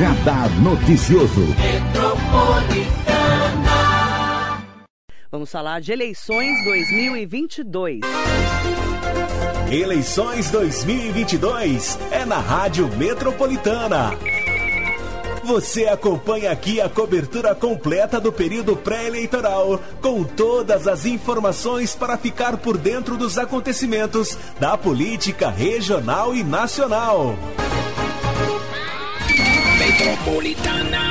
Radar Noticioso. Vamos falar de eleições 2022. Eleições 2022 é na Rádio Metropolitana. Você acompanha aqui a cobertura completa do período pré-eleitoral, com todas as informações para ficar por dentro dos acontecimentos da política regional e nacional. Metropolitana.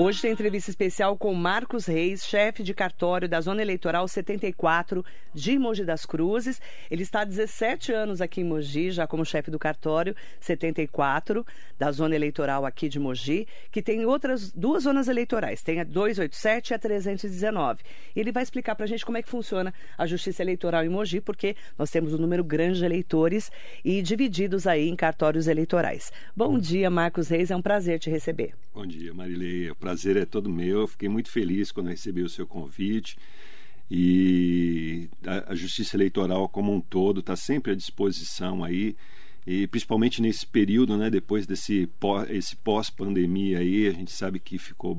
Hoje tem entrevista especial com Marcos Reis, chefe de cartório da Zona Eleitoral 74 de Mogi das Cruzes. Ele está há 17 anos aqui em Mogi, já como chefe do cartório 74 da Zona Eleitoral aqui de Mogi, que tem outras duas zonas eleitorais, tem a 287 e a 319. E ele vai explicar para a gente como é que funciona a Justiça Eleitoral em Mogi, porque nós temos um número grande de eleitores e divididos aí em cartórios eleitorais. Bom dia, Marcos Reis, é um prazer te receber. Bom dia, Marilei prazer é todo meu. Eu fiquei muito feliz quando recebi o seu convite. E a, a Justiça Eleitoral como um todo está sempre à disposição aí. E principalmente nesse período, né, depois desse pós, esse pós-pandemia aí, a gente sabe que ficou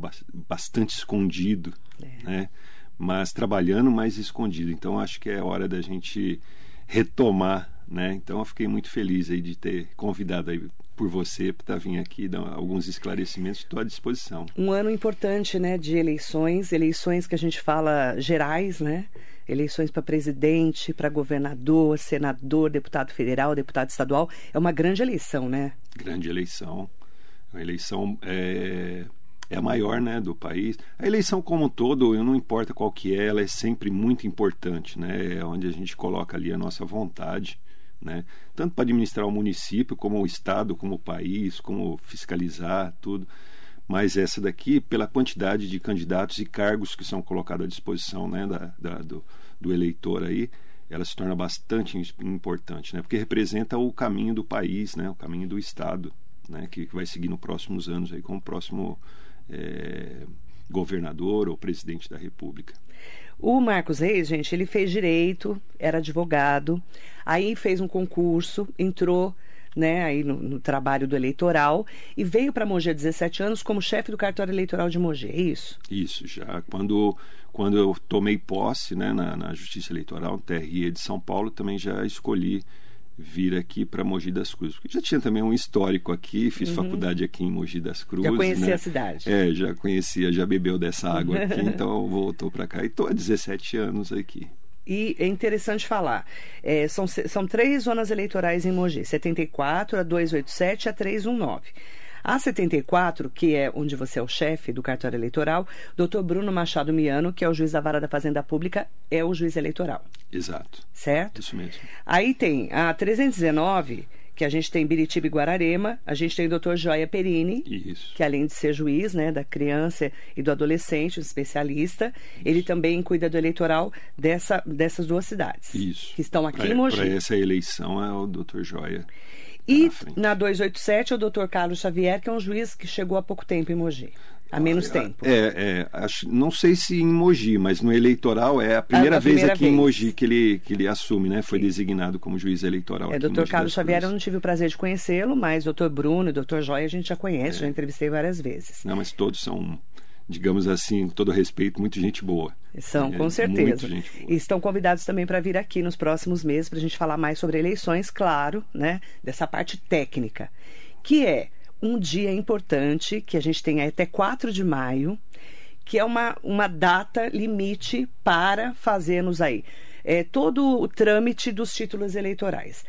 bastante escondido, é. né? Mas trabalhando mais escondido. Então acho que é hora da gente retomar, né? Então eu fiquei muito feliz aí de ter convidado aí por você para vir aqui dar alguns esclarecimentos, estou à disposição. Um ano importante, né, de eleições, eleições que a gente fala gerais, né? Eleições para presidente, para governador, senador, deputado federal, deputado estadual. É uma grande eleição, né? Grande eleição. A eleição é, é a maior né, do país. A eleição como um todo, não importa qual que é, ela é sempre muito importante, né? É onde a gente coloca ali a nossa vontade né? tanto para administrar o município, como o Estado, como o país, como fiscalizar tudo. Mas essa daqui, pela quantidade de candidatos e cargos que são colocados à disposição né, da, da do, do eleitor aí, ela se torna bastante importante, né? porque representa o caminho do país, né? o caminho do Estado, né? que, vai seguir nos próximos anos aí com o próximo é, governador ou presidente da República. O Marcos Reis, gente, ele fez direito, era advogado, aí fez um concurso, entrou né, aí no, no, trabalho do eleitoral e veio para Mogi há 17 anos como chefe do cartório eleitoral de Mogi, é isso? Isso, já quando, quando eu tomei posse né, na, na Justiça Eleitoral, TRE de São Paulo, também já escolhi vir aqui para Mogi das Cruzes. Porque já tinha também um histórico aqui, fiz uhum. faculdade aqui em Mogi das Cruzes. Já conhecia né? a cidade. É, já conhecia, já bebeu dessa água aqui, então voltou para cá. E estou há 17 anos aqui. E é interessante falar, é, são, são três zonas eleitorais em Mogi, 74, a 287 e a 319. A 74, que é onde você é o chefe do cartório eleitoral, doutor Bruno Machado Miano, que é o juiz da vara da Fazenda Pública, é o juiz eleitoral. Exato. Certo? Isso mesmo. Aí tem a 319, que a gente tem Biritiba e Guararema, a gente tem o doutor Joia Perini, Isso. que além de ser juiz né, da criança e do adolescente, um especialista, Isso. ele também cuida do eleitoral dessa, dessas duas cidades. Isso. Que estão aqui pra, em Mogi. Para essa eleição é o doutor Joia. E na 287 é o doutor Carlos Xavier, que é um juiz que chegou há pouco tempo em Mogi. Há menos tempo. É, é acho, não sei se em Mogi, mas no eleitoral é a primeira, a, a vez primeira aqui vez. em Mogi que ele, que ele assume, né? Foi Sim. designado como juiz eleitoral. É, doutor Carlos Xavier, eu não tive o prazer de conhecê-lo, mas doutor Bruno e doutor Joia a gente já conhece, é. já entrevistei várias vezes. Não, mas todos são digamos assim, com todo respeito, muita gente boa. São, é, com certeza. E estão convidados também para vir aqui nos próximos meses para a gente falar mais sobre eleições, claro, né? Dessa parte técnica. Que é um dia importante, que a gente tem até 4 de maio, que é uma, uma data limite para fazermos aí é, todo o trâmite dos títulos eleitorais.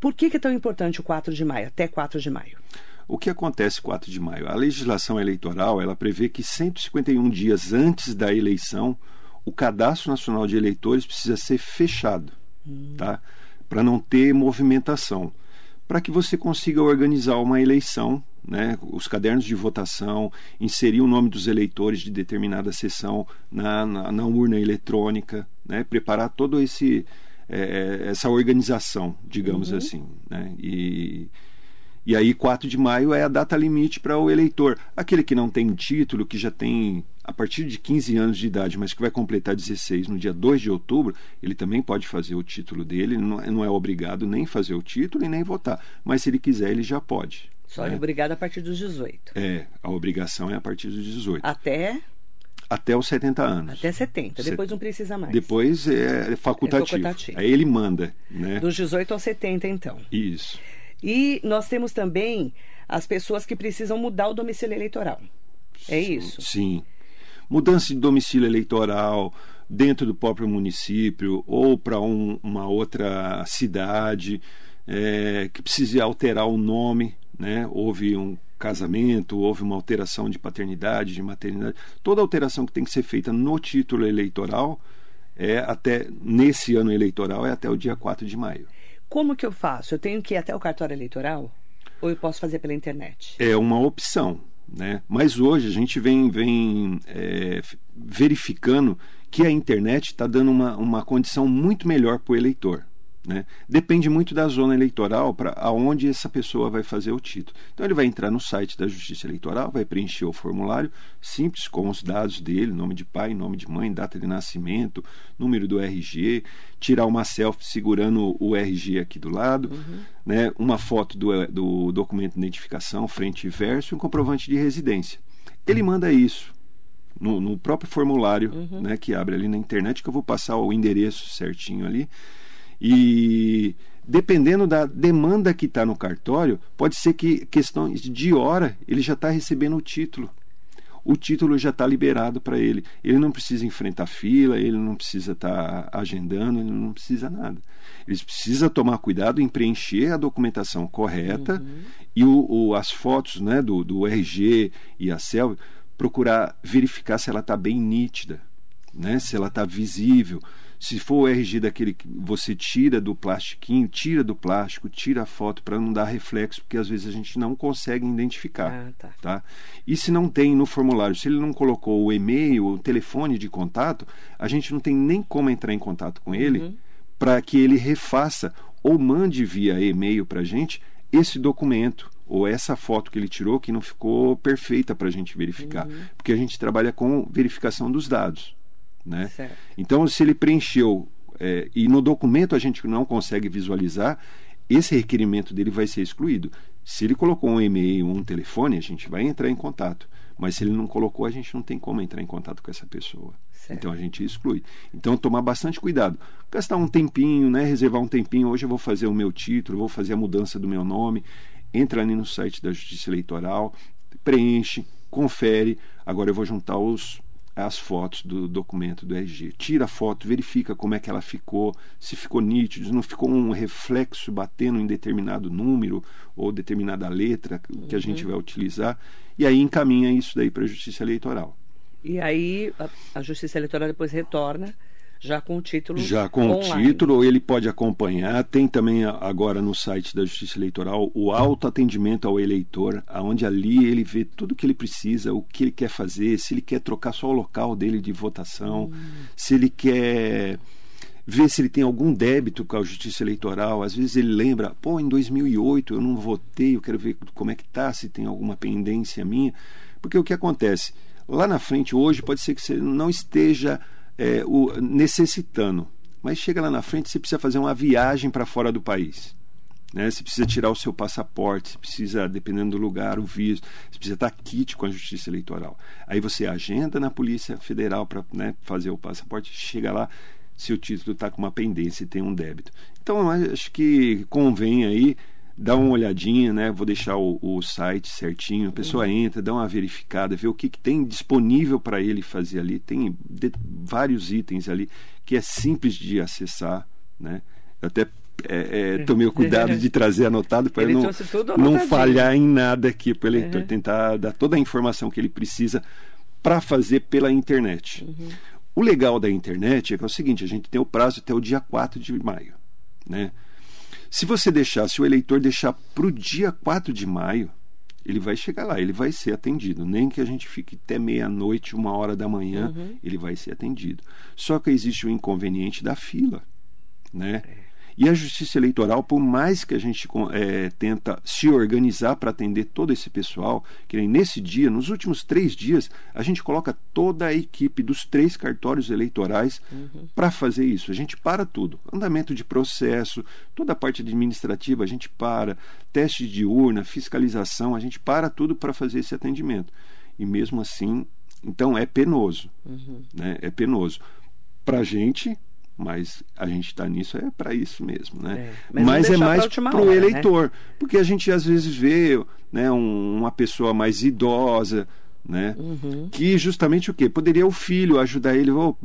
Por que, que é tão importante o 4 de maio, até 4 de maio? O que acontece 4 de maio? A legislação eleitoral ela prevê que 151 dias antes da eleição, o Cadastro Nacional de Eleitores precisa ser fechado, hum. tá? Para não ter movimentação. Para que você consiga organizar uma eleição, né? os cadernos de votação, inserir o nome dos eleitores de determinada sessão na, na, na urna eletrônica, né? preparar todo esse é, essa organização, digamos uhum. assim. Né? E e aí, 4 de maio é a data limite para o eleitor. Aquele que não tem título, que já tem a partir de 15 anos de idade, mas que vai completar 16 no dia 2 de outubro, ele também pode fazer o título dele, não é, não é obrigado nem fazer o título e nem votar. Mas se ele quiser, ele já pode. Só é né? obrigado a partir dos 18. É, a obrigação é a partir dos 18. Até Até os 70 anos. até 70. Set- Depois não precisa mais. Depois é facultativo. É facultativo. Aí ele manda, né? Dos 18 aos 70, então. Isso. E nós temos também as pessoas que precisam mudar o domicílio eleitoral. É isso? Sim. Mudança de domicílio eleitoral dentro do próprio município ou para uma outra cidade é, que precise alterar o nome, né? Houve um casamento, houve uma alteração de paternidade, de maternidade. Toda alteração que tem que ser feita no título eleitoral é até nesse ano eleitoral é até o dia 4 de maio. Como que eu faço? Eu tenho que ir até o cartório eleitoral? Ou eu posso fazer pela internet? é uma opção, né? Mas hoje a gente vem, vem é, verificando que a internet está dando uma, uma condição muito melhor para o eleitor. Né? Depende muito da zona eleitoral para aonde essa pessoa vai fazer o título. Então ele vai entrar no site da Justiça Eleitoral, vai preencher o formulário simples com os dados dele, nome de pai, nome de mãe, data de nascimento, número do RG, tirar uma selfie segurando o RG aqui do lado, né? uma foto do, do documento de identificação, frente e verso e um comprovante de residência. Ele manda isso no, no próprio formulário né, que abre ali na internet, que eu vou passar o endereço certinho ali. E dependendo da demanda que está no cartório, pode ser que questões de hora ele já está recebendo o título. O título já está liberado para ele. Ele não precisa enfrentar fila, ele não precisa estar agendando, ele não precisa nada. Ele precisa tomar cuidado em preencher a documentação correta e o, o- as fotos né, do, do RG e a CEL, procurar verificar se ela está bem nítida, né, se ela está visível. Se for o RG daquele que você tira do plastiquinho, tira do plástico, tira a foto para não dar reflexo, porque às vezes a gente não consegue identificar. Ah, tá. Tá? E se não tem no formulário, se ele não colocou o e-mail, o telefone de contato, a gente não tem nem como entrar em contato com ele para que ele refaça ou mande via e-mail para a gente esse documento ou essa foto que ele tirou que não ficou perfeita para a gente verificar, porque a gente trabalha com verificação dos dados, né? Certo. Então, se ele preencheu é, e no documento a gente não consegue visualizar, esse requerimento dele vai ser excluído. Se ele colocou um e-mail, um telefone, a gente vai entrar em contato. Mas se ele não colocou, a gente não tem como entrar em contato com essa pessoa. Certo. Então a gente exclui. Então tomar bastante cuidado. Gastar um tempinho, né? reservar um tempinho. Hoje eu vou fazer o meu título, vou fazer a mudança do meu nome. Entra ali no site da Justiça Eleitoral, preenche, confere. Agora eu vou juntar os, as fotos do documento do RG. Tira a foto, verifica como é que ela ficou, se ficou nítido, se não ficou um reflexo batendo em determinado número ou determinada letra que a gente vai utilizar. E aí encaminha isso daí para a Justiça Eleitoral. E aí a, a Justiça Eleitoral depois retorna já com o título Já com online. o título, ele pode acompanhar. Tem também agora no site da Justiça Eleitoral o autoatendimento ao eleitor, onde ali ele vê tudo que ele precisa, o que ele quer fazer, se ele quer trocar só o local dele de votação, se ele quer ver se ele tem algum débito com a Justiça Eleitoral. Às vezes ele lembra, pô, em 2008 eu não votei, eu quero ver como é que tá, se tem alguma pendência minha. Porque o que acontece? Lá na frente, hoje, pode ser que você não esteja é, o, necessitando, mas chega lá na frente, você precisa fazer uma viagem para fora do país. Né? Você precisa tirar o seu passaporte, você precisa, dependendo do lugar, o visto, você precisa estar kit com a Justiça Eleitoral. Aí você agenda na Polícia Federal para né, fazer o passaporte, chega lá, seu título está com uma pendência e tem um débito. Então, acho que convém aí dar uma olhadinha, né? Vou deixar o, o site certinho, a pessoa entra, dá uma verificada, vê o que, que tem disponível para ele fazer ali. Tem de- vários itens ali que é simples de acessar, né? Eu até é, é, tomei o cuidado de trazer anotado para não, não falhar em nada aqui para o eleitor, Uhum. tentar dar toda a informação que ele precisa para fazer pela internet. O legal da internet é que é o seguinte, a gente tem o prazo até o dia 4 de maio, né? Se você deixar, se o eleitor deixar para o dia 4 de maio, ele vai chegar lá, ele vai ser atendido. Nem que a gente fique até meia-noite, uma hora da manhã, ele vai ser atendido. Só que existe o inconveniente da fila, né? E a Justiça Eleitoral, por mais que a gente é, tenta se organizar para atender todo esse pessoal, que nem nesse dia, nos últimos três dias, a gente coloca toda a equipe dos três cartórios eleitorais uhum. para fazer isso. A gente para tudo. Andamento de processo, toda a parte administrativa a gente para, teste de urna, fiscalização, a gente para tudo para fazer esse atendimento. E mesmo assim, então é penoso. Uhum. Né? É penoso. Para a gente, mas a gente está nisso é para isso mesmo, né? É, mas, mas é mais para o né? eleitor, né? porque a gente às vezes vê né, um, uma pessoa mais idosa, né? Uhum. Que justamente o quê? Poderia o filho ajudar ele, oh,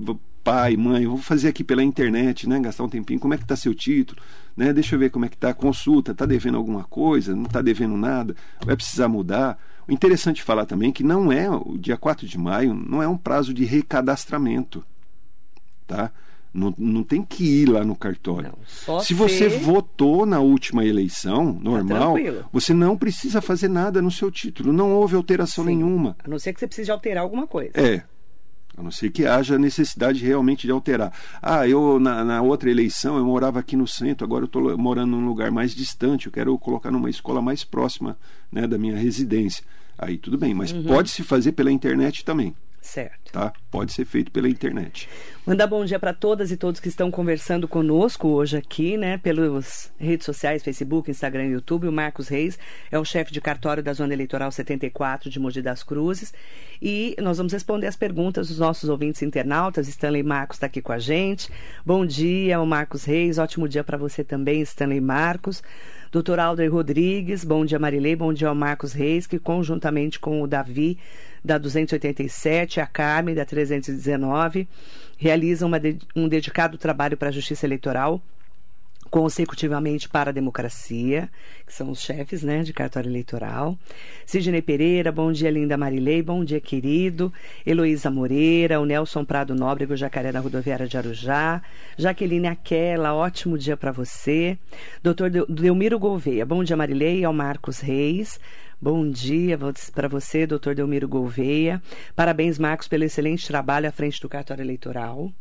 pai, mãe, vou fazer aqui pela internet, né? Gastar um tempinho, como é que está seu título? Né? Deixa eu ver como é que está a consulta, está devendo alguma coisa, não está devendo nada, vai precisar mudar. O interessante falar também que não é, o dia 4 de maio, não é um prazo de recadastramento, tá? Não, não tem que ir lá no cartório. Não, Se você votou na última eleição tá normal, tá você não precisa fazer nada no seu título. Não houve alteração Sim. nenhuma. A não ser que você precise alterar alguma coisa. É. A não ser que haja necessidade realmente de alterar. Ah, eu na, na outra eleição eu morava aqui no centro, agora eu estou morando num lugar mais distante, eu quero colocar numa escola mais próxima né, da minha residência. Aí tudo bem, mas uhum. pode se fazer pela internet também. Certo. Tá? Pode ser feito pela internet. Mandar bom dia para todas e todos que estão conversando conosco hoje aqui, né? Pelas redes sociais, Facebook, Instagram e YouTube. O Marcos Reis é o chefe de cartório da Zona Eleitoral 74 de Mogi das Cruzes. E nós vamos responder as perguntas dos nossos ouvintes internautas. Stanley Marcos está aqui com a gente. Bom dia, o Marcos Reis. Ótimo dia para você também, Stanley Marcos. Doutor Alder Rodrigues, bom dia Marilei, bom dia ao Marcos Reis, que conjuntamente com o Davi da 287, a Carmen da 319, realizam de, um dedicado trabalho para a Justiça Eleitoral consecutivamente para a democracia, que são os chefes né, de cartório eleitoral. Sidney Pereira, bom dia, linda Marilei, bom dia, querido. Heloísa Moreira, o Nelson Prado Nóbrego, Jacaré da Rodoviária de Arujá. Jaqueline Aquela, ótimo dia para você. Doutor Delmiro Gouveia, bom dia, Marilei, ao Marcos Reis. Bom dia para você, doutor Delmiro Gouveia. Parabéns, Marcos, pelo excelente trabalho à frente do cartório eleitoral.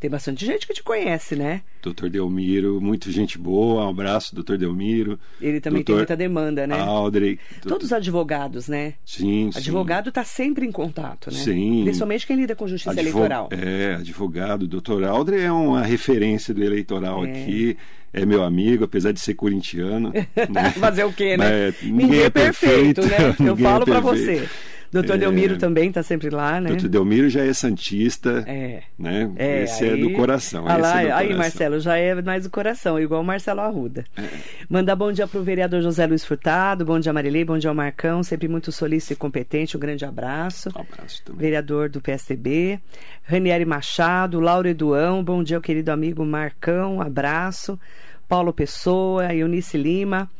Tem bastante gente que te conhece, né? Doutor Delmiro, muita gente boa. Um abraço, doutor Delmiro. Ele também tem muita demanda, né? Aldrey. Todos os advogados, né? Sim, Advogado está sempre em contato, né? Sim. Principalmente quem lida com justiça Advo... eleitoral. É, advogado. Doutor Aldrey é uma referência do eleitoral é. aqui é meu amigo, apesar de ser corintiano. Né? Fazer o quê, né? ninguém, ninguém, é perfeito, perfeito né? Eu falo é para você. Doutor é, Delmiro também está sempre lá, né? Doutor Delmiro já é santista, é. né? É, esse aí, é do coração. Ah lá, é do aí, coração. Marcelo, já é mais do coração, igual o Marcelo Arruda. É. Mandar bom dia para o vereador José Luiz Furtado, bom dia Marilei, bom dia ao Marcão, sempre muito solícito e competente, um grande abraço. Um abraço também. Vereador do PSDB. Ranieri Machado, Lauro Eduão, bom dia querido amigo Marcão, um abraço. Paulo Pessoa, Eunice Lima.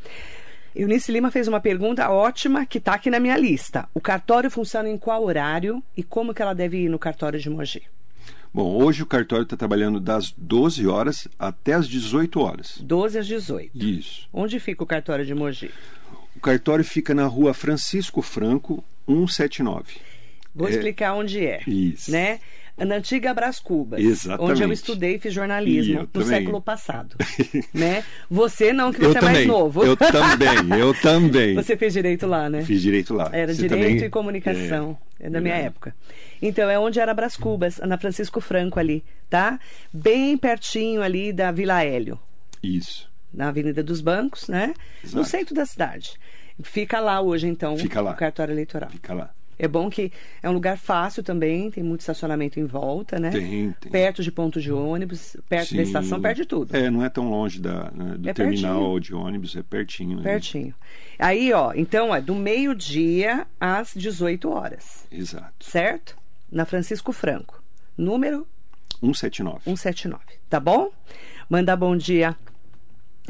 Eunice Lima fez uma pergunta ótima que está aqui na minha lista. O cartório funciona em qual horário e como que ela deve ir no cartório de Mogi? Bom, hoje o cartório está trabalhando das 12 horas até as 18 horas. 12 às 18. Isso. Onde fica o cartório de Mogi? O cartório fica na rua Francisco Franco, 179. Vou é... explicar onde é. Isso. Né? Na antiga Brás Cubas, Exatamente. onde eu estudei e fiz jornalismo no também. século passado. né? Você não, que você eu é também. mais novo. Eu também, eu também. Você fez direito lá, né? Fiz direito lá. Era você direito também... e comunicação. É, é da minha é. época. Então, é onde era Brás Cubas, na Francisco Franco ali, tá? Bem pertinho ali da Vila Hélio. Isso. Na Avenida dos Bancos, né? Exato. No centro da cidade. Fica lá hoje, então, Fica lá. o cartório eleitoral. Fica lá. É bom que é um lugar fácil também, tem muito estacionamento em volta, né? Tem, tem. Perto de pontos de ônibus, perto Sim. da estação, perto de tudo. É, não é tão longe da, né, do é terminal pertinho. de ônibus, é pertinho. Pertinho. Né? Aí, ó, então é do meio-dia às 18 horas. Exato. Certo? Na Francisco Franco. Número? 179. 179. Tá bom? Mandar bom dia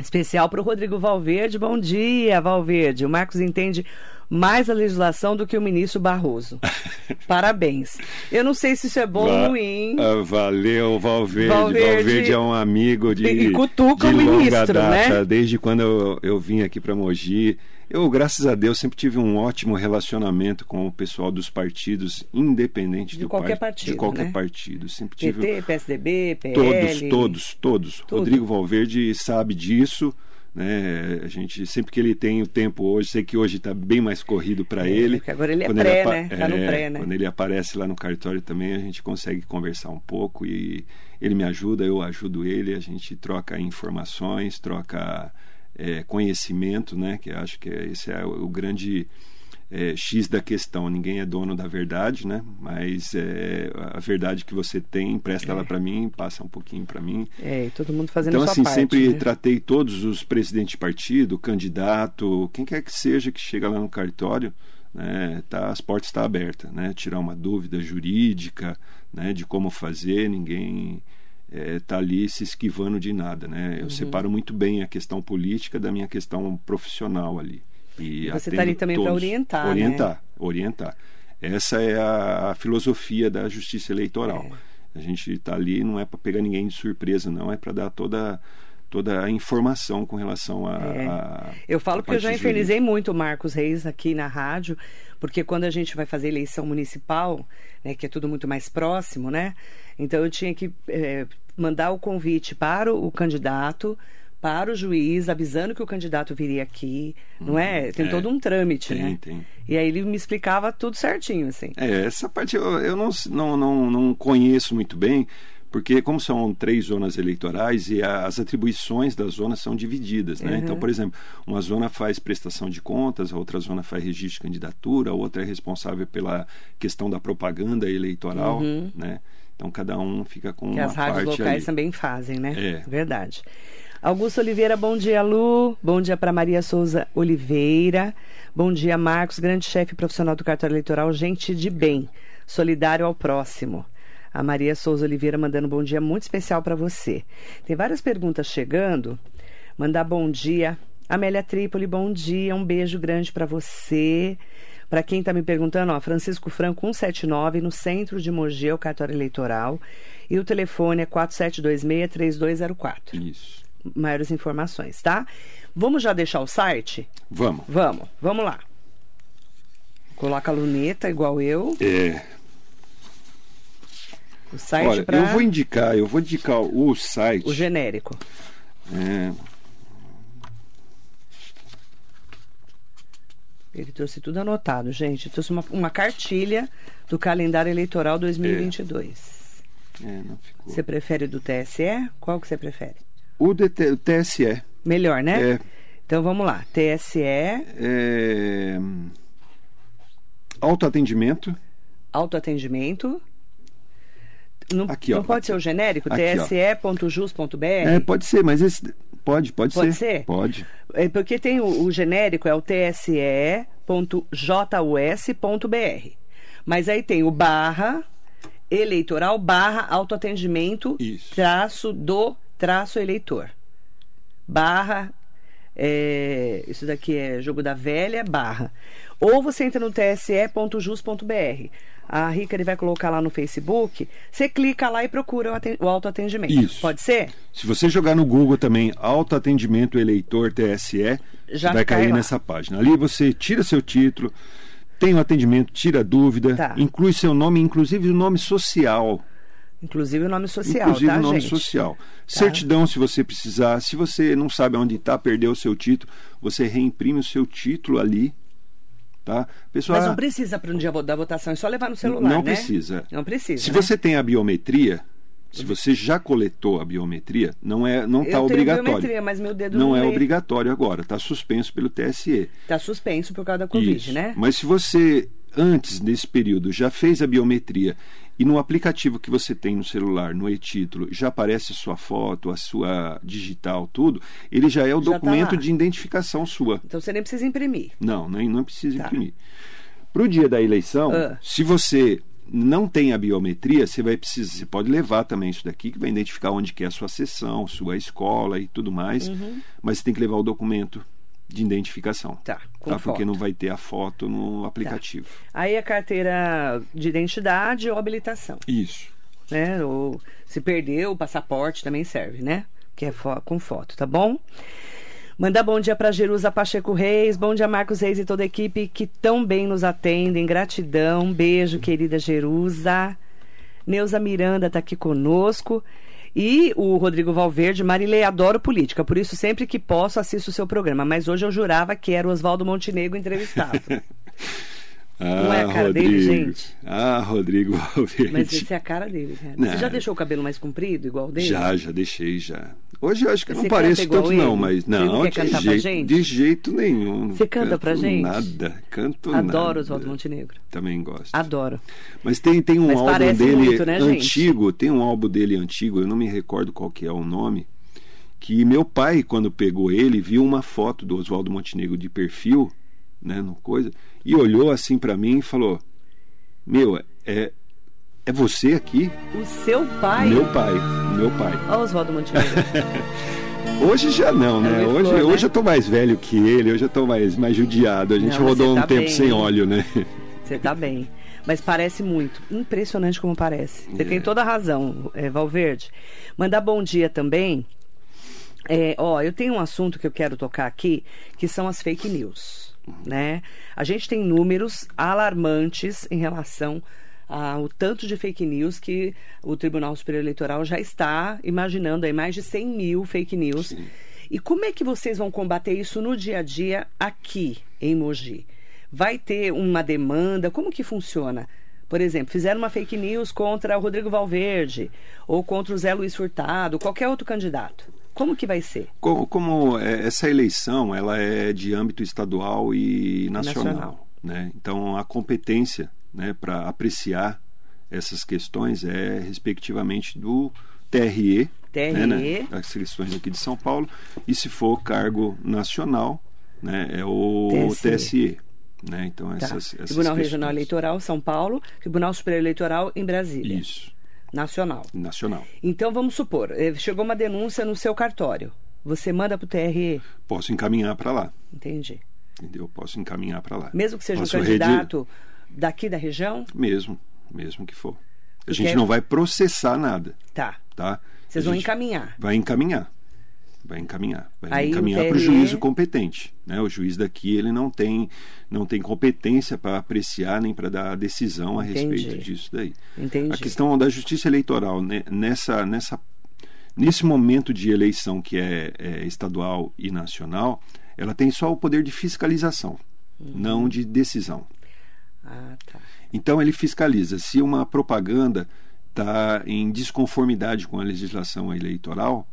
especial para o Rodrigo Valverde. Bom dia, Valverde. O Marcos entende mais a legislação do que o ministro Barroso. Parabéns. Eu não sei se isso é bom ou ruim. Ah, valeu, Valverde. Valverde. Valverde. é um amigo de, e cutuca de o ministro, data, né? desde quando eu, eu vim aqui para Mogi. Eu, graças a Deus, sempre tive um ótimo relacionamento com o pessoal dos partidos, independente De do qualquer par- partido, De qualquer né? partido. Sempre tive PT, PSDB, PL. todos, todos, todos. Tudo. Rodrigo Valverde sabe disso. Né? A gente sempre que ele tem o tempo hoje, sei que hoje está bem mais corrido para É, ele. porque agora ele é Quando pré, apa- né? Tá no é, pré, né? Quando ele aparece lá no cartório também, a gente consegue conversar um pouco e ele me ajuda, eu ajudo ele, a gente troca informações, troca é, conhecimento, né? Que acho que é- esse é o, grande é, X da questão. Ninguém é dono da verdade, né? Mas é, a verdade que você tem, empresta ela para mim, passa um pouquinho para mim. É, e todo mundo fazendo Então, a sua assim, parte. sempre né? tratei todos os presidentes de partido, candidato, quem quer que seja que chega lá no cartório, né, tá, as portas estão abertas, né? Tirar uma dúvida jurídica, né, de como fazer, ninguém está ali se esquivando de nada, né? Uhum. Eu separo muito bem a questão política da minha questão profissional ali. E Você atendo tá ali também pra todos. orientar, né? Orientar, orientar. Essa é a, a filosofia da justiça eleitoral. É. A gente está ali não é para pegar ninguém de surpresa, não, é para dar toda toda a informação com relação a, É. a Eu falo porque eu já infernizei jurídica. muito o Marcos Reis aqui na rádio, porque quando a gente vai fazer eleição municipal, né, que é tudo muito mais próximo, né? Então eu tinha que eh, mandar o convite para o, candidato, para o juiz, avisando que o candidato viria aqui, não é? Tem é. todo um trâmite, Tem, né? tem. E aí ele me explicava tudo certinho, assim. É, essa parte eu, eu não, não, não, não conheço muito bem, porque como são três zonas eleitorais e a- as atribuições das zonas são divididas, né? Uhum. Então, por exemplo, uma zona faz prestação de contas, a outra zona faz registro de candidatura, a outra é responsável pela questão da propaganda eleitoral, né? Então, cada um fica com. Que uma as rádios parte locais ali. também fazem, né? É. Verdade. Augusto Oliveira, bom dia, Lu. Bom dia para Maria Souza Oliveira. Bom dia, Marcos, grande chefe profissional do cartório eleitoral, gente de bem, solidário ao próximo. A Maria Souza Oliveira mandando um bom dia muito especial para você. Tem várias perguntas chegando. Mandar bom dia. Amélia Trípoli, bom dia. Um beijo grande para você. Para quem está me perguntando, ó, Francisco Franco 179, no centro de Mogi, é o cartório eleitoral. E o telefone é 4726-3204. Isso. Maiores informações, tá? Vamos já deixar o site? Vamos. Vamos, vamos lá. Coloca a luneta, igual eu. É, O site olha, para eu vou indicar, eu vou indicar o site. o genérico. É, Ele trouxe tudo anotado, gente. Trouxe uma, uma cartilha do calendário eleitoral 2022. é, não ficou. Você prefere do TSE? Qual que você prefere? O, DT, o TSE Melhor, né? É. Então vamos lá. TSE, é, autoatendimento. autoatendimento. Não, Aqui, ó. não pode ser o genérico? Aqui, tse.jus.br? É, pode ser, mas esse pode, pode, Pode ser. ser? Pode. É porque tem o, o genérico, é o tse.jus.br. Mas aí tem o barra eleitoral barra autoatendimento Isso. traço do traço eleitor. Barra, é, isso daqui é jogo da velha, barra. Ou você entra no tse.jus.br. A Rica ele vai colocar lá no Facebook. Você clica lá e procura o, o autoatendimento. Isso. Pode ser? Se você jogar no Google também autoatendimento eleitor TSE, Já vai cai cair lá. nessa página. Ali você tira seu título, tem o atendimento, tira dúvida, Tá. inclui seu nome, inclusive o nome social. Inclusive o nome social, inclusive tá, o nome gente? social. Certidão, se você precisar. Se você não sabe onde está, perdeu o seu título, você reimprime o seu título ali. Tá? Pessoal, Mas não precisa para um dia da votação, é só levar no celular, não né? precisa. Não precisa. Se né? você tem a biometria, se você já coletou a biometria, não é não Eu está tenho obrigatório. biometria, mas meu dedo não não é lê. obrigatório agora, está suspenso pelo TSE. Tá suspenso por causa da Covid, Isso. né? Mas se você antes desse período já fez a biometria e no aplicativo que você tem no celular, no e-título, já aparece a sua foto, a sua digital, tudo, ele já é o Já tá documento lá. de identificação sua. Então você nem precisa imprimir. Não, nem não precisa Tá. imprimir. Para o dia da eleição, Ah. se você não tem a biometria, você vai precisar, você pode levar também isso daqui que vai identificar onde que é a sua sessão, sua escola e tudo mais, Uhum. mas você tem que levar o documento, de identificação. Tá, com tá? foto. Porque não vai ter a foto no aplicativo. Aí a carteira de identidade ou habilitação, Isso. né? Ou se perdeu, o passaporte também serve, né? Que é fo- com foto, tá bom? Mandar bom dia para Jerusa Pacheco Reis, bom dia Marcos Reis e toda a equipe que tão bem nos atendem. Gratidão, beijo, querida Jerusa. Neuza Miranda está aqui conosco. E o Rodrigo Valverde, Marilei, adoro política, por isso sempre que posso assisto o seu programa. Mas hoje eu jurava que era o Oswaldo Montenegro entrevistado. Não é a cara dele, Rodrigo. gente? Ah, Rodrigo Valverde. Mas essa é a cara dele, cara. Não. Você já deixou o cabelo mais comprido, igual dele? Já, já deixei, já. Hoje eu acho que Você não pareço tanto, ele? não, mas não, de, cantar pra jeito, gente? de jeito nenhum. Você canta pra gente? Nada, canto nada. Adoro Oswaldo Montenegro. Também gosto. Adoro. Mas tem, tem um Mas álbum dele muito, né, gente? antigo, tem um álbum dele antigo, eu não me recordo qual que é o nome, que meu pai, quando pegou ele, viu uma foto do Oswaldo Montenegro de perfil, né, no coisa, e olhou assim pra mim e falou: Meu, é, é você aqui? O seu pai. Meu pai, meu pai. Ó, Oswaldo Montenegro. Hoje já não, né? Hoje, né? hoje eu tô mais velho que ele, hoje eu tô mais, mais judiado. A gente Não, rodou você um tá tempo bem, sem óleo, né? Você tá bem. Mas parece muito. Impressionante como parece. Você É. tem toda a razão, é, Valverde. Mandar bom dia também. É, ó, eu tenho um assunto que eu quero tocar aqui, que são as fake news. Né? A gente tem números alarmantes em relação ao tanto de fake news que o Tribunal Superior Eleitoral já está imaginando aí mais de 100 mil fake news. E como é que vocês vão combater isso no dia a dia aqui em Mogi? Vai ter uma demanda? Como que funciona? Por exemplo, fizeram uma fake news contra o Rodrigo Valverde ou contra o Zé Luiz Furtado, qualquer outro candidato. Como que vai ser? Como, como, é, essa eleição ela é de âmbito estadual e nacional, Nacional. né? Então a competência, né, para apreciar essas questões é respectivamente do TRE, TRE. né, né, as questões aqui de São Paulo, e se for cargo nacional, né, é o TSE. TSE. Né? Então Tá. essas, essas Tribunal questões. Regional Eleitoral, São Paulo, Tribunal Superior Eleitoral em Brasília. Isso, Nacional. nacional. Então vamos supor, eh, chegou uma denúncia no seu cartório. Você manda para o TRE? Posso encaminhar para lá, Entendi. entendeu? Posso encaminhar para lá. Mesmo que seja Posso um candidato daqui da região? Mesmo, mesmo que for. A Porque- gente não vai processar nada, Tá. tá? Vocês vão encaminhar. Vai encaminhar. Vai encaminhar. Vai Aí encaminhar para o juízo competente. Né? O juiz daqui ele não tem, não tem competência para apreciar nem para dar decisão a Entendi. respeito disso daí. Entendi. A questão da justiça eleitoral, né, nessa, nessa, nesse momento de eleição que é, é estadual e nacional, ela tem só o poder de fiscalização, Uhum. não de decisão. Ah, tá. Então ele fiscaliza se uma propaganda está em desconformidade com a legislação eleitoral,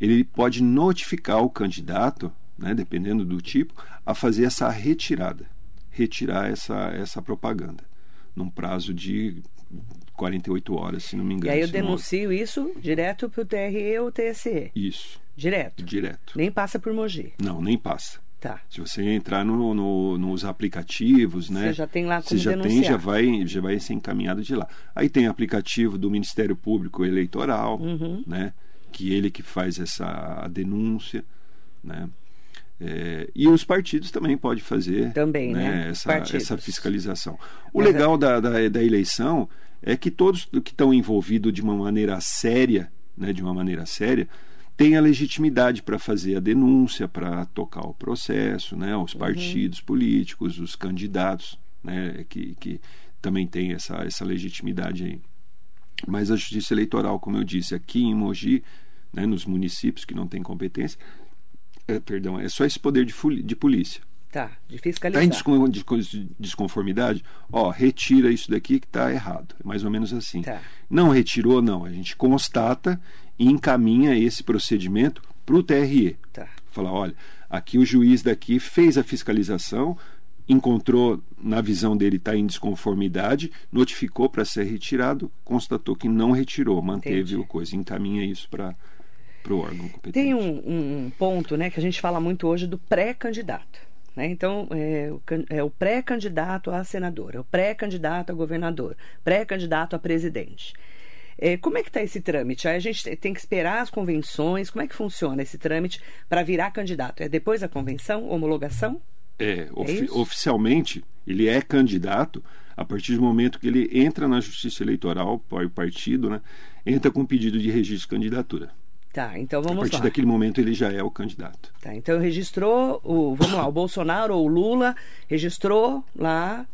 ele pode notificar o candidato, né, dependendo do tipo, a fazer essa retirada, retirar essa, essa propaganda, num prazo de 48 horas, se não me E engano. aí eu se não- denuncio isso direto para o TRE ou TSE? Isso, Direto. direto. Nem passa por Mogi. Não, nem passa. Tá. Se você entrar no, no- nos aplicativos, né? Você já tem lá Você como já tem, denunciar. já vai, já vai ser encaminhado de lá. Aí tem aplicativo do Ministério Público Eleitoral, Uhum. né? Que ele que faz essa denúncia, né? É, e os partidos também podem fazer Também, né? Os essa, essa fiscalização. O Mas é- legal da, da, da eleição é que todos que estão envolvidos de uma maneira séria, né, de uma maneira séria, têm a legitimidade para fazer a denúncia, para tocar o processo, né, Uhum. os partidos políticos, os candidatos, né, que, que também têm essa, essa legitimidade aí. Mas a justiça eleitoral, como eu disse, aqui em Mogi, né, nos municípios que não têm competência, é, perdão, é só esse poder de, de polícia. Tá. De Está fiscalizar. em descon- descon- desconformidade? Ó, retira isso daqui que está errado. É mais ou menos assim. Tá. Não retirou, não. A gente constata e encaminha esse procedimento para o TRE. Tá. Fala, olha, aqui o juiz daqui fez a fiscalização, encontrou, na visão dele, está em desconformidade, notificou para ser retirado, constatou que não retirou, manteve Entendi. o coisa, encaminha isso para o órgão competente. Tem um, um- ponto né, que a gente fala muito hoje do pré-candidato. Né? Então, é é o pré-candidato a senador, é o pré-candidato a governador, pré-candidato a presidente. É, como é que está esse trâmite? Aí a gente tem que esperar as convenções. Como é que funciona esse trâmite para virar candidato? É depois da convenção, homologação? É, ofi oficialmente ele é candidato a partir do momento que ele entra na Justiça Eleitoral, o partido, né, entra com pedido de registro de candidatura. Tá, então vamos lá. A partir lá. daquele momento ele já é o candidato. Tá, então registrou, o, vamos lá, o Bolsonaro ou o Lula registrou lá,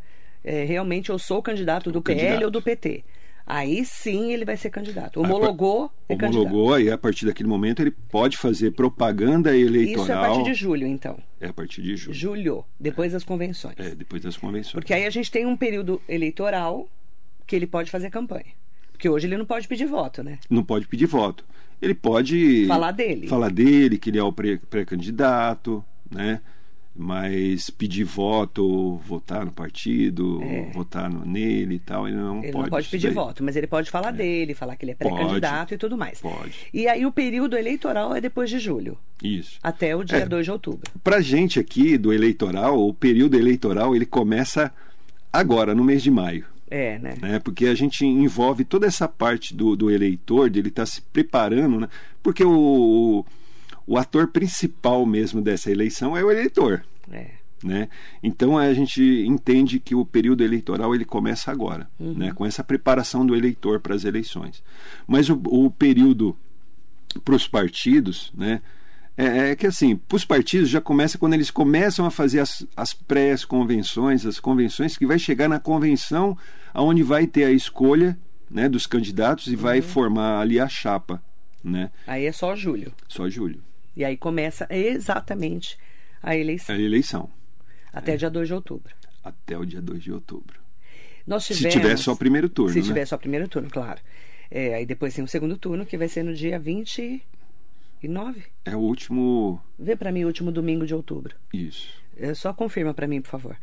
é, realmente eu sou candidato do o PL candidato. ou do PT. Aí sim ele vai ser candidato. Homologou, é Homologou, aí a partir daquele momento ele pode fazer propaganda eleitoral. Isso é a partir de julho, então. É a partir de julho. Julho, depois é. das convenções. É, depois das convenções. Porque aí a gente tem um período eleitoral que ele pode fazer campanha. Porque hoje ele não pode pedir voto, né? Não pode pedir voto. Ele pode. Falar dele. Falar dele, que ele é o pré-candidato, né? Mas pedir voto, votar no partido, é. votar no, nele e tal, ele não ele pode. não pode pedir voto, mas ele pode falar é. dele, falar que ele é pré-candidato e tudo mais. Pode. E aí o período eleitoral é depois de julho. Isso. Até o dia é. 2 de outubro. Pra gente aqui do eleitoral, o período eleitoral ele começa agora, no mês de maio. É, né? né? Porque a gente envolve toda essa parte do, do eleitor, de ele estar tá se preparando, né? Porque o, o ator principal mesmo dessa eleição é o eleitor. É. Né? Então a gente entende que o período eleitoral ele começa agora, uhum. né? com essa preparação do eleitor para as eleições. Mas o, o período para os partidos, né? É, é, que assim, para os partidos já começa quando eles começam a fazer as, as pré-convenções, as convenções, que vai chegar na convenção onde vai ter a escolha né, dos candidatos e uhum. vai formar ali a chapa. Né? Aí é só julho. Só julho. E aí começa exatamente a eleição. A eleição. Até é. dia 2 de outubro. Até o dia 2 de outubro. Nós tivemos, se tiver só o primeiro turno. Se né? tiver só o primeiro turno, claro. É, aí depois tem o segundo turno, que vai ser no dia 29. É o último. Vê para mim o último domingo de outubro. Isso. É, só confirma para mim, por favor.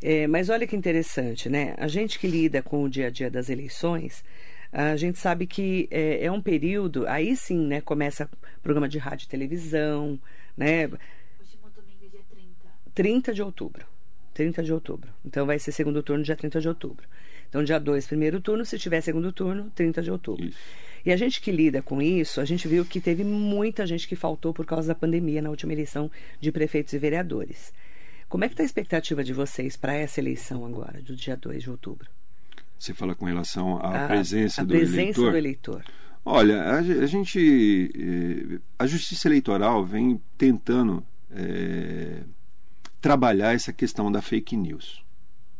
É, mas olha que interessante, né? A gente que lida com o dia a dia das eleições, a gente sabe que é, é um período, aí sim, né, começa programa de rádio e televisão, né? Último domingo, dia 30. 30 de outubro. 30 de outubro. Então vai ser segundo turno dia 30 de outubro. Então, dia 2, primeiro turno, se tiver segundo turno, 30 de outubro. Isso. E a gente que lida com isso, a gente viu que teve muita gente que faltou por causa da pandemia na última eleição de prefeitos e vereadores. Como é que está a expectativa de vocês para essa eleição agora, do dia 2 de outubro? Você fala com relação à a, presença, a do, presença eleitor? do eleitor. Olha, a, a gente. Eh, a Justiça Eleitoral vem tentando é, trabalhar essa questão da fake news.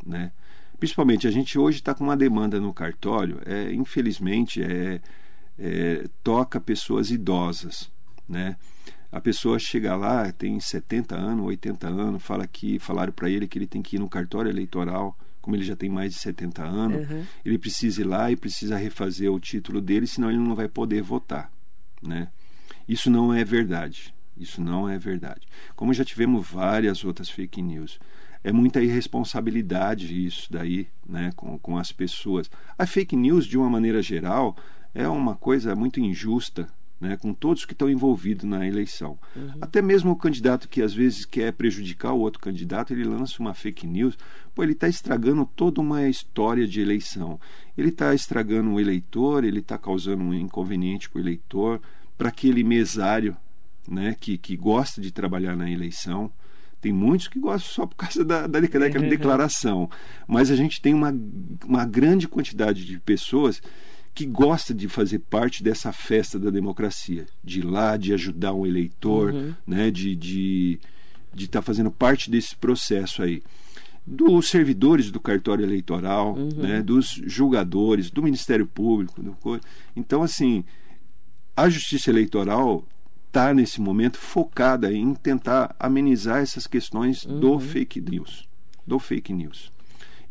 Né? Principalmente, a gente hoje está com uma demanda no cartório, é, infelizmente, é, é, toca pessoas idosas. Né? A pessoa chega lá, tem 70 anos, 80 anos, fala que falaram para ele que ele tem que ir no cartório eleitoral como ele já tem mais de 70 anos, uhum. ele precisa ir lá e precisa refazer o título dele, senão ele não vai poder votar, né? Isso não é verdade. Isso não é verdade. Como já tivemos várias outras fake news, é muita irresponsabilidade isso daí, né, com, com as pessoas. A fake news, de uma maneira geral, é uma coisa muito injusta, né, com todos que estão envolvidos na eleição. Uhum. Até mesmo o candidato que às vezes quer prejudicar o outro candidato, ele lança uma fake news, pô, ele está estragando toda uma história de eleição. Ele está estragando o eleitor, ele está causando um inconveniente para o eleitor, para aquele mesário né, que, que gosta de trabalhar na eleição. Tem muitos que gostam só por causa da, da, daquela declaração. Mas a gente tem uma, uma grande quantidade de pessoas que gosta de fazer parte dessa festa da democracia, de ir lá, de ajudar um eleitor, uhum. né, de estar de, de tá fazendo parte desse processo aí. Dos servidores do cartório eleitoral, uhum. né, dos julgadores, do Ministério Público. Do... Então, assim, a justiça eleitoral está, nesse momento, focada em tentar amenizar essas questões uhum. do fake news. Do fake news.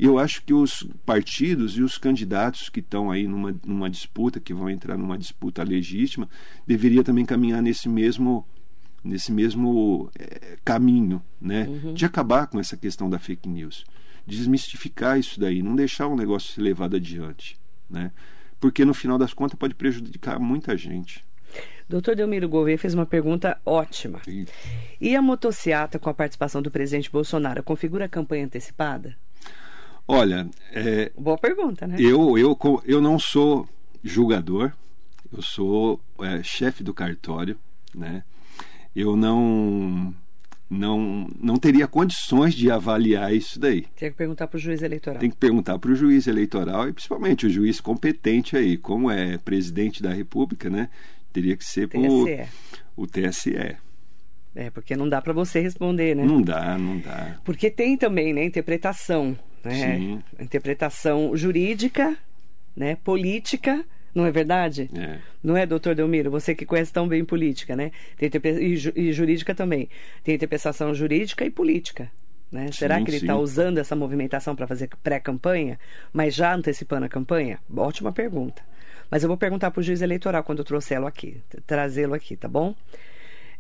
Eu acho que os partidos e os candidatos que estão aí numa, numa disputa, que vão entrar numa disputa legítima, deveria também caminhar nesse mesmo nesse mesmo é, caminho, né? Uhum. De acabar com essa questão da fake news, desmistificar isso daí, não deixar o negócio ser levado adiante, né? Porque no final das contas pode prejudicar muita gente. Doutor Delmiro Gouveia fez uma pergunta ótima. Sim. E a motociata com a participação do presidente Bolsonaro configura a campanha antecipada? Olha, é, boa pergunta, né? Eu, eu, eu não sou julgador, eu sou é, chefe do cartório, né? Eu não não, não teria condições de avaliar isso daí. Tem que perguntar para o juiz eleitoral. Tem que perguntar para o juiz eleitoral e principalmente o juiz competente aí, como é presidente da República, né? Teria que ser por TSE. o TSE. É, porque não dá para você responder, né? Não dá, não dá. Porque tem também, né, interpretação, né? Sim. Interpretação jurídica, né, política, não é verdade? É. Não é, doutor Delmiro? Você que conhece tão bem política, né? Tem e, ju- e jurídica também. Tem interpretação jurídica e política. Né? Será Sim, que ele está usando essa movimentação para fazer pré-campanha, mas já antecipando a campanha? Ótima pergunta. Mas eu vou perguntar para o juiz eleitoral quando eu trouxê-lo aqui, trazê-lo aqui, tá bom?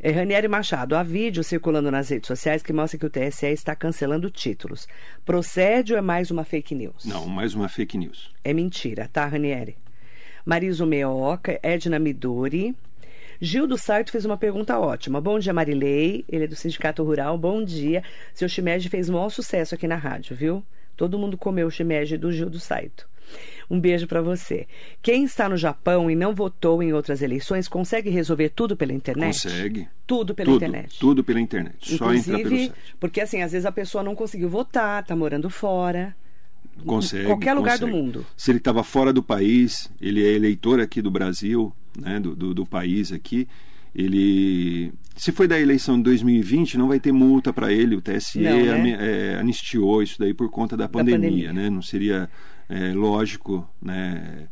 É, Ranieri Machado, há vídeo circulando nas redes sociais que mostra que o TSE está cancelando títulos. Procede ou é mais uma fake news? Não, mais uma fake news. É mentira, tá, Ranieri? Mariso Meoca, Edna Midori. Gil do Sarto fez uma pergunta ótima. Bom dia, Marilei. Ele é do Sindicato Rural. Bom dia. Seu shimeji fez o maior sucesso aqui na rádio, viu? Todo mundo comeu o shimeji do Gil do Saito. Um beijo pra você. Quem está no Japão e não votou em outras eleições consegue resolver tudo pela internet? Consegue. Tudo pela tudo, internet. Tudo pela internet. Só entrar pelo Inclusive, site. porque assim, às vezes a pessoa não conseguiu votar, tá morando fora. Consegue. qualquer lugar do consegue. mundo. Se ele estava fora do país, ele é eleitor aqui do Brasil, né, do, do, do país aqui. Ele, se foi da eleição de 2020, não vai ter multa para ele. O TSE Não, né? é, anistiou isso daí por conta da pandemia, pandemia. né? Não seria é, lógico, né,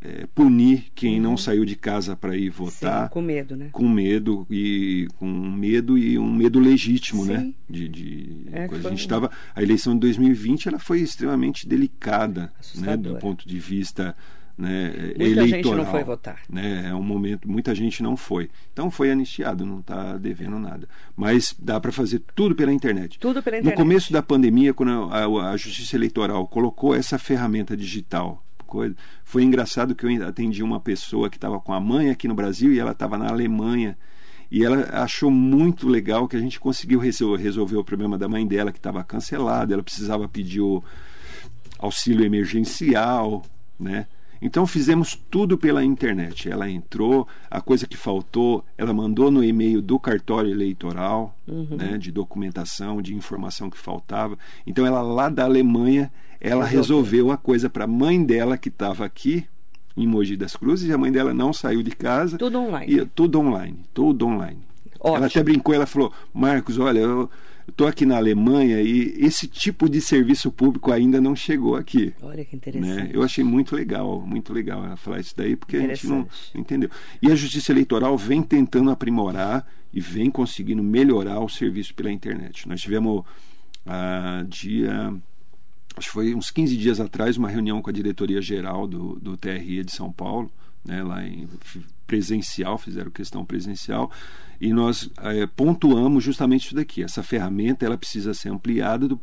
é, punir quem não saiu de casa para ir votar Uhum. Sim, com medo, né? com medo e com medo e um medo legítimo, Sim. né? De, de É, a gente estava a eleição de 2020 ela foi extremamente delicada, né? Do ponto de vista né, Muita eleitoral. gente não foi votar. Né? É um momento, muita gente não foi. Então foi anistiado, não está devendo nada. Mas dá para fazer tudo pela internet. Tudo pela No internet. começo da pandemia, quando a, a- Justiça Eleitoral colocou essa ferramenta digital, coisa, foi engraçado que eu atendi uma pessoa que estava com a mãe aqui no Brasil e ela estava na Alemanha. E ela achou muito legal que a gente conseguiu resol- resolver o problema da mãe dela, que estava cancelada, ela precisava pedir o auxílio emergencial, né? Então fizemos tudo pela internet. Ela entrou, a coisa que faltou, ela mandou no e-mail do cartório eleitoral, né, de documentação, de informação que faltava. Então ela lá da Alemanha, ela resolveu a coisa para a mãe dela que estava aqui em Mogi das Cruzes e a mãe dela não saiu de casa. Tudo online. E, tudo online, tudo online. Ótimo. Ela até brincou, ela falou: "Marcos, olha, eu estou aqui na Alemanha e esse tipo de serviço público ainda não chegou aqui." Olha que né? interessante. Eu achei muito legal, muito legal ela falar isso daí, porque a gente não entendeu. E a Justiça Eleitoral vem tentando aprimorar e vem conseguindo melhorar o serviço pela internet. Nós tivemos ah, dia. Acho que foi uns 15 dias atrás, uma reunião com a diretoria geral do, do TRE de São Paulo, né, lá em presencial, fizeram questão presencial, e nós eh, pontuamos justamente isso daqui. Essa ferramenta ela precisa ser ampliada do-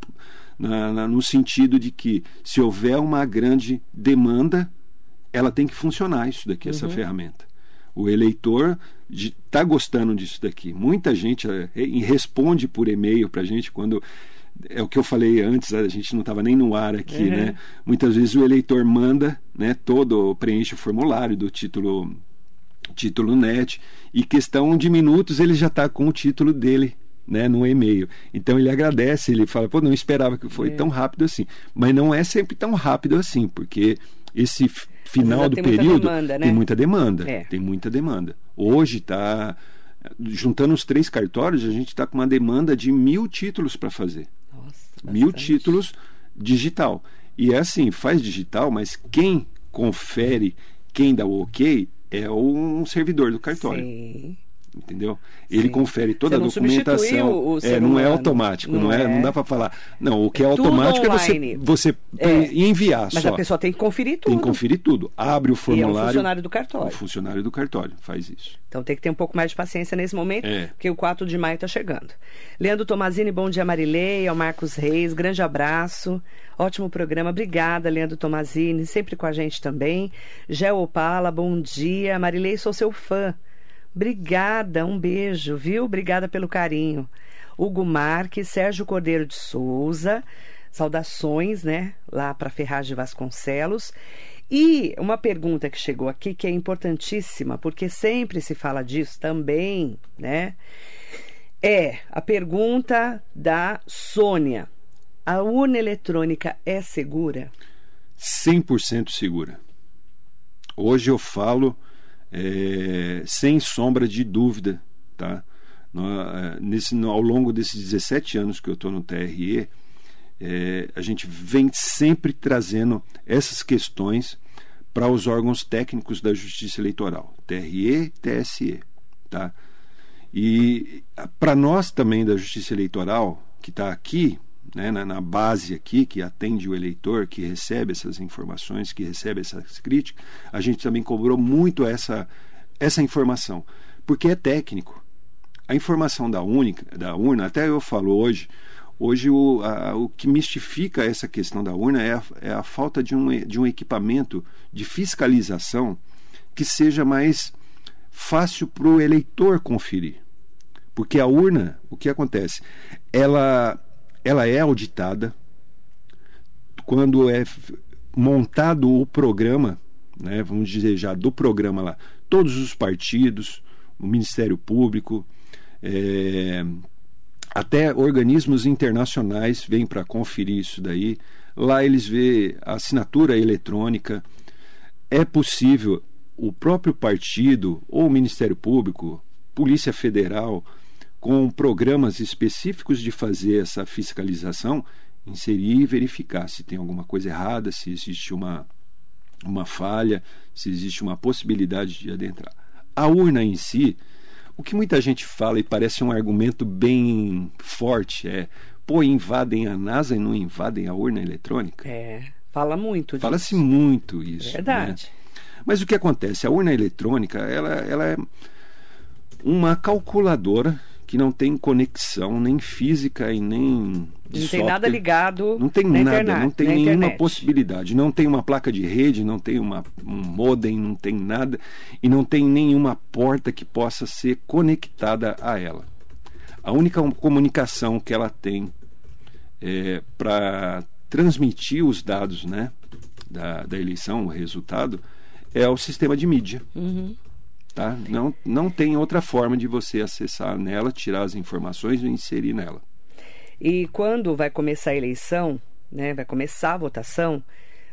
na- na- no sentido de que, se houver uma grande demanda, ela tem que funcionar isso daqui, essa ferramenta. O eleitor está gostando disso daqui. Muita gente re- responde por e-mail para a gente quando. É o que eu falei antes, a gente não estava nem no ar aqui, Uhum. né? Muitas vezes o eleitor manda, né? Todo preenche o formulário do título título net e questão de minutos ele já está com o título dele né, no e-mail. Então ele agradece, ele fala, pô, não esperava que foi É. tão rápido assim. Mas não é sempre tão rápido assim, porque esse final do tem muita período demanda, né? tem muita demanda. É. Tem muita demanda. Hoje está juntando os três cartórios, a gente está com uma demanda de mil títulos para fazer Nossa, mil títulos digital. E é assim, faz digital, mas quem confere, quem dá o ok, é um servidor do cartório. Sim. Entendeu? Ele Sim. confere toda a documentação. o- o é, não é automático, não, Não é, é. não dá para falar. Não, o que é, É automático é você, você É. enviar Mas só. a pessoa tem que conferir tudo. Tem que conferir tudo. Abre o E é formulário. funcionário do cartório. O funcionário do cartório faz isso. Então tem que ter um pouco mais de paciência nesse momento, É. porque o 4 de maio está chegando. Leandro Tomazini, bom dia, Marilei, ao Marcos Reis, grande abraço. Ótimo programa, obrigada, Leandro Tomazini, sempre com a gente também. Gel Opala, bom dia. Marilei, sou seu fã. Obrigada, um beijo, viu? Obrigada pelo carinho. Hugo Marques, Sérgio Cordeiro de Souza, saudações, né? Lá para Ferraz de Vasconcelos. E uma pergunta que chegou aqui que é importantíssima, porque sempre se fala disso também, né? É a pergunta da Sônia. A urna eletrônica é segura? 100% segura. Hoje eu falo é, sem sombra de dúvida, tá? É, nesse, ao longo desses 17 anos que eu estou no TRE, é, a gente vem sempre trazendo essas questões para os órgãos técnicos da Justiça Eleitoral, TRE, TSE, tá? E para nós também da Justiça Eleitoral, que está aqui, né, na, na, base aqui, que atende o eleitor, que recebe essas informações, que recebe essas críticas, a gente também cobrou muito essa, essa informação, porque é técnico. A informação da, única, da urna, até eu falo hoje, hoje o, a, o que mistifica essa questão da urna é a, é a falta de um, de um equipamento de fiscalização que seja mais fácil para o eleitor conferir. Porque a urna, o que acontece? Ela ela é auditada quando é montado o programa, né, vamos dizer já do programa lá, todos os partidos, o Ministério Público, é, até organismos internacionais vêm para conferir isso daí. Lá eles vê a assinatura eletrônica. É possível o próprio partido ou o Ministério Público, Polícia Federal, com programas específicos de fazer essa fiscalização, inserir e verificar se tem alguma coisa errada, se existe uma, uma falha, se existe uma possibilidade de adentrar. A urna em si, o que muita gente fala e parece um argumento bem forte é: pô, invadem a NASA e não invadem a urna eletrônica? É, fala muito Fala-se muito isso. Verdade. Né? Mas o que acontece? A urna eletrônica ela, ela é uma calculadora que não tem conexão nem física e nem não software. tem nada ligado não tem nada internet, não tem nenhuma internet. possibilidade não tem uma placa de rede não tem uma, um modem não tem nada e não tem nenhuma porta que possa ser conectada a ela a única comunicação que ela tem é, para transmitir os dados né da, da eleição o resultado é o sistema de mídia uhum. Tá? Não, não tem outra forma de você acessar nela, tirar as informações e inserir nela. E quando vai começar a eleição, né, vai começar a votação,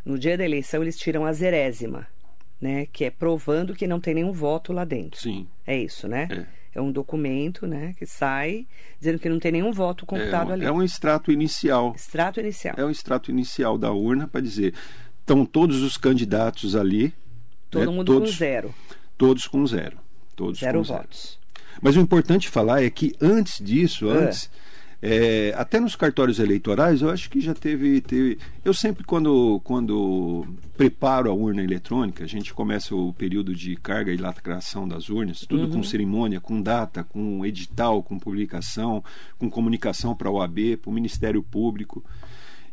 no dia da eleição eles tiram a zerésima, né, que é provando que não tem nenhum voto lá dentro. Sim. É isso, né? É. É um documento, né, que sai dizendo que não tem nenhum voto computado é, ali. É um extrato inicial. Extrato inicial. É um extrato inicial da urna para dizer estão todos os candidatos ali. Todo né, mundo todos, com zero. Todos com zero. Todos zero com votos. Zero. Mas o importante falar é que antes disso, É. antes, é, até nos cartórios eleitorais, eu acho que já teve, teve. Eu sempre, quando, quando preparo a urna eletrônica, a gente começa o período de carga e lacração das urnas, tudo com cerimônia, com data, com edital, com publicação, com comunicação para a OAB, para o Ministério Público,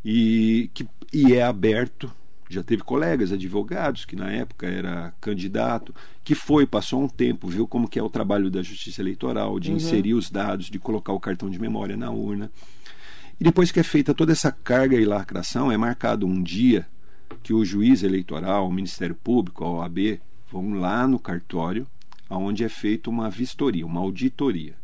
e, que, e é aberto já teve colegas advogados que na época era candidato que foi passou um tempo viu como que é o trabalho da justiça eleitoral de Uhum. inserir os dados de colocar o cartão de memória na urna. E depois que é feita toda essa carga e lacração é marcado um dia que o juiz eleitoral o Ministério Público a OAB vão lá no cartório aonde é feita uma vistoria uma auditoria.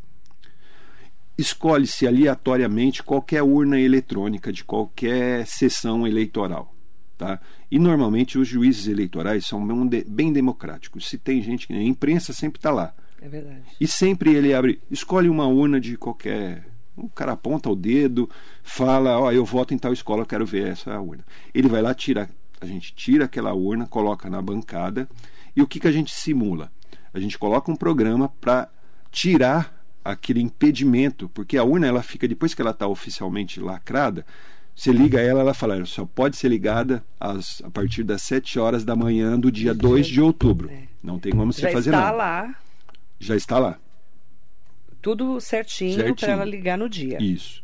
Escolhe-se aleatoriamente qualquer urna eletrônica de qualquer sessão eleitoral Tá? E normalmente os juízes eleitorais são bem, de, bem democráticos. Se tem gente que a imprensa sempre está lá. É verdade. E sempre ele abre, escolhe uma urna de qualquer. O cara aponta o dedo, fala, ó, oh, eu voto em tal escola, eu quero ver essa urna. Ele vai lá, tira, a gente tira aquela urna, coloca na bancada, e o que, que a gente simula? A gente coloca um programa para tirar aquele impedimento, porque a urna ela fica, depois que ela está oficialmente lacrada, você liga ela, ela fala, só pode ser ligada às, a partir das 7 horas da manhã do dia 2 de outubro. É. Não tem como você Já fazer está nada. lá, Já está lá. tudo certinho, Certinho. para ela ligar no dia. Isso.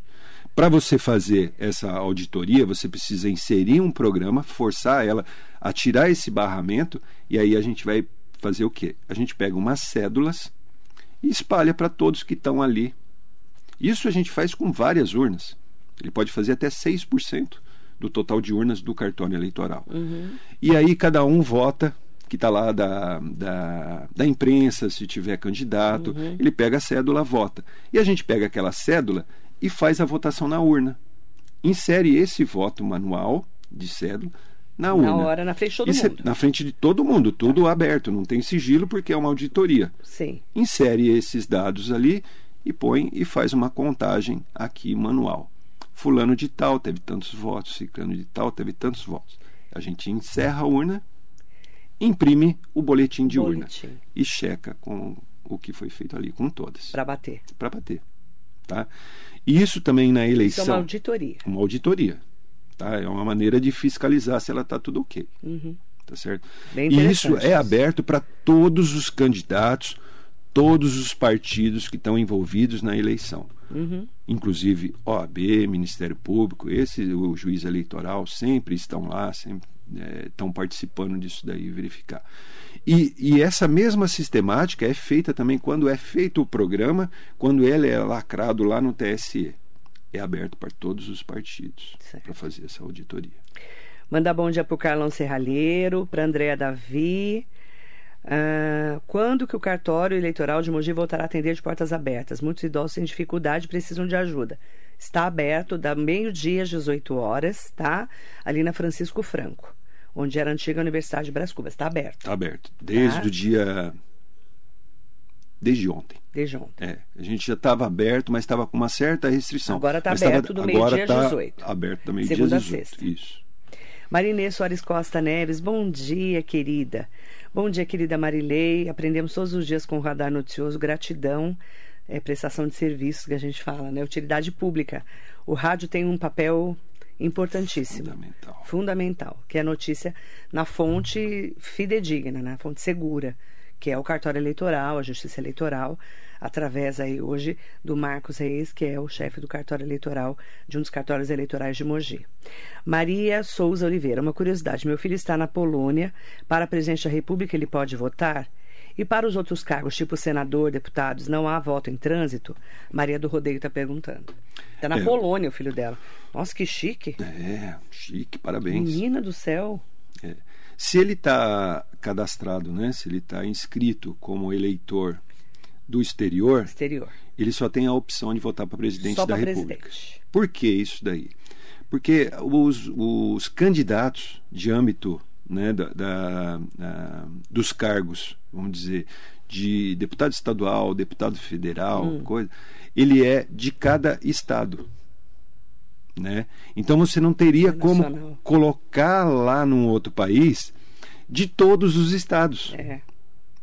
Para você fazer essa auditoria, você precisa inserir um programa, forçar ela a tirar esse barramento, e aí a gente vai fazer o quê? A gente pega umas cédulas e espalha para todos que estão ali. Isso a gente faz com várias urnas. Ele pode fazer até 6% do total de urnas do cartório eleitoral. E aí cada um vota, que está lá da, da, da imprensa, se tiver candidato, ele pega a cédula, vota. E a gente pega aquela cédula e faz a votação na urna. Insere esse voto manual de cédula na urna. Na hora, na frente de todo Isso é mundo. na frente de todo mundo, tudo aberto, não tem sigilo porque é uma auditoria. Sim. Insere esses dados ali e põe e faz uma contagem aqui manual. Fulano de tal teve tantos votos, ciclano de tal teve tantos votos. A gente encerra a urna, imprime o boletim de urna Boletim. e checa com o que foi feito ali, com todas, Para bater. para bater. Tá? E isso também na Isso é eleição uma auditoria. uma auditoria. Tá? É uma maneira de fiscalizar se ela está tudo ok. Tá certo? E isso é aberto para todos os candidatos, todos os partidos que estão envolvidos na eleição. Uhum. Inclusive OAB, Ministério Público, esse, o juiz eleitoral sempre estão lá, sempre estão participando disso daí, verificar. E, e essa mesma sistemática é feita também quando é feito o programa, quando ele é lacrado lá no TSE. É aberto para todos os partidos para fazer essa auditoria. Mandar bom dia pro Carlão Serralheiro, pra Andréa Davi. Ah, quando que o cartório eleitoral de Mogi voltará a atender de portas abertas? Muitos idosos têm dificuldade precisam de ajuda. Está aberto da meio-dia às 18 horas, tá? Ali na Francisco Franco, onde era a antiga Universidade de Brás Cubas. Está aberto, Está aberto. Desde Tá. o dia. Desde ontem. desde ontem. É, a gente já estava aberto, mas estava com uma certa restrição. Agora tá Mas tava- aberto do meio-dia às tá 18. Aberto do meio-dia Segunda às a 18. sexta. Isso. Marinês Soares Costa Neves, bom dia, querida. Bom dia, querida Marilei. Aprendemos todos os dias com o Radar Noticioso. Gratidão, é, prestação de serviços que a gente fala, né? Utilidade pública. O rádio tem um papel importantíssimo. Fundamental. Fundamental, que é a notícia na fonte fidedigna, na fonte segura, que é o cartório eleitoral, a justiça eleitoral, através aí hoje do Marcos Reis, que é o chefe do cartório eleitoral, de um dos cartórios eleitorais de Mogi. Maria Souza Oliveira, uma curiosidade, meu filho está na Polônia, para presidente da República ele pode votar? E para os outros cargos, tipo senador, deputados, não há voto em trânsito? Maria do Rodeio está perguntando. Está na É. Polônia o filho dela. Nossa, que chique. É, chique, parabéns. Menina do céu. É. Se ele está cadastrado, né? se ele está inscrito como eleitor do exterior, Exterior. ele só tem a opção de votar para presidente Só da República. presidente. Por que isso daí? Porque os, os candidatos de âmbito né, da, da- da- dos cargos, vamos dizer, de deputado estadual, deputado federal, Hum. coisa, ele é de cada estado. Né? Então você não teria É como colocar lá num outro país de todos os estados. É.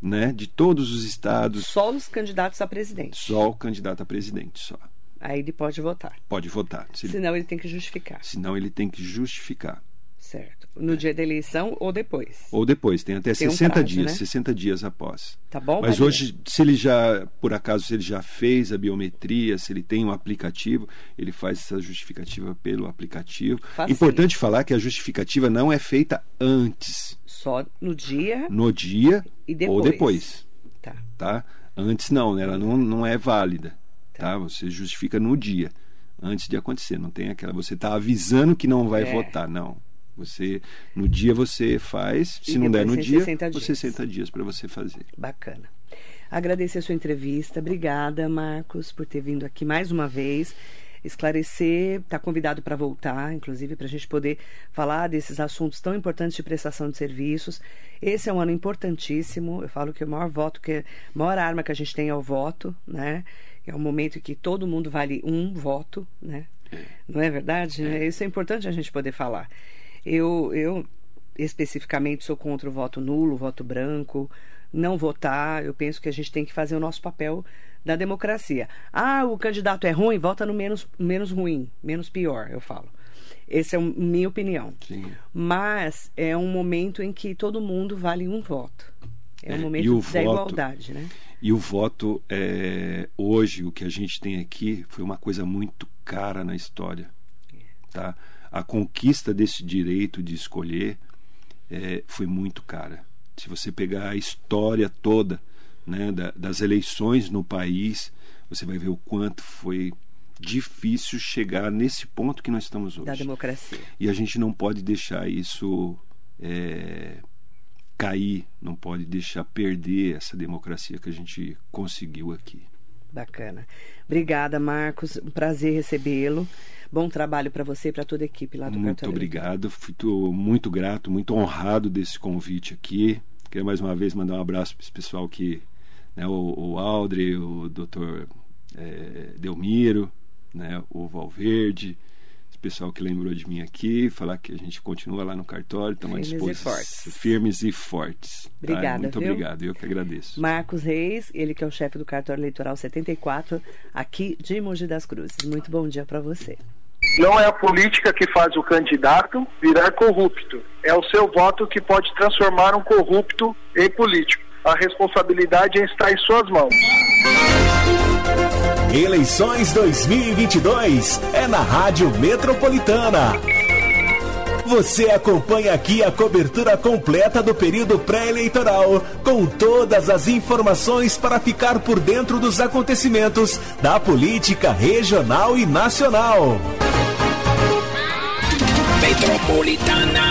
Né? De todos os estados, Só os candidatos a presidente. só o candidato a presidente só. Aí ele pode votar. Pode votar. Se ele- Senão ele tem que justificar. senão ele tem que justificar. Certo. No dia da eleição ou depois. Ou depois, tem até Tem um 60 prazo, dias, né? 60 dias após. Tá bom? Mas Maria? hoje, se ele já, por acaso, se ele já fez a biometria, se ele tem um aplicativo, ele faz essa justificativa pelo aplicativo. Importante falar que a justificativa não é feita antes, Só no dia no dia e depois. ou depois, Tá. tá? Antes não, né? ela não, não é válida, tá? Você justifica no dia, antes de acontecer. Não tem aquela, você está avisando que não vai É. votar, não. Você no dia você faz, E se não der no dia, 60 você dias. 60 dias para você fazer. Bacana. Agradecer a sua entrevista. Obrigada, Marcos, por ter vindo aqui mais uma vez. Esclarecer, está convidado para voltar, inclusive, para a gente poder falar desses assuntos tão importantes de prestação de serviços. Esse é um ano importantíssimo. Eu falo que o maior voto, que a maior arma que a gente tem é o voto, né? É um momento em que todo mundo vale um voto, né? Não é verdade? né? Isso é importante a gente poder falar. Eu, eu especificamente sou contra o voto nulo, o voto branco, não votar. Eu penso que a gente tem que fazer o nosso papel da democracia. Ah, o candidato é ruim, vota no menos, menos ruim, menos pior, eu falo. Essa é a minha opinião. Sim. Mas é um momento em que todo mundo vale um voto. É um É, momento da voto- igualdade, né? E o voto, é, hoje, o que a gente tem aqui foi uma coisa muito cara na história. Tá? A conquista desse direito de escolher é, foi muito cara. Se você pegar a história toda né, da- das eleições no país, você vai ver o quanto foi difícil chegar nesse ponto que nós estamos hoje. Da democracia. E a gente não pode deixar isso é, cair, não pode deixar perder essa democracia que a gente conseguiu aqui. Bacana. Obrigada, Marcos. Um prazer recebê-lo. Bom trabalho para você e para toda a equipe lá do Muito obrigado. Fico muito grato, muito honrado desse convite aqui. Quero mais uma vez mandar um abraço para esse pessoal que, né, o, o Aldre, o doutor é, Delmiro, né, o Valverde, esse pessoal que lembrou de mim aqui, falar que a gente continua lá no cartório, estamos à Firmes e disposição. fortes. Firmes e fortes. tá? Obrigada, Muito viu? obrigado, eu que agradeço. Marcos Reis, ele que é o chefe do Cartório Eleitoral 74, aqui de Mogi das Cruzes. Muito bom dia para você. Não é a política que faz o candidato virar corrupto. É o seu voto que pode transformar um corrupto em político. A responsabilidade está em suas mãos. Eleições 2022 é na Rádio Metropolitana. Você acompanha aqui a cobertura completa do período pré-eleitoral, com todas as informações para ficar por dentro dos acontecimentos da política regional e nacional. Metropolitana.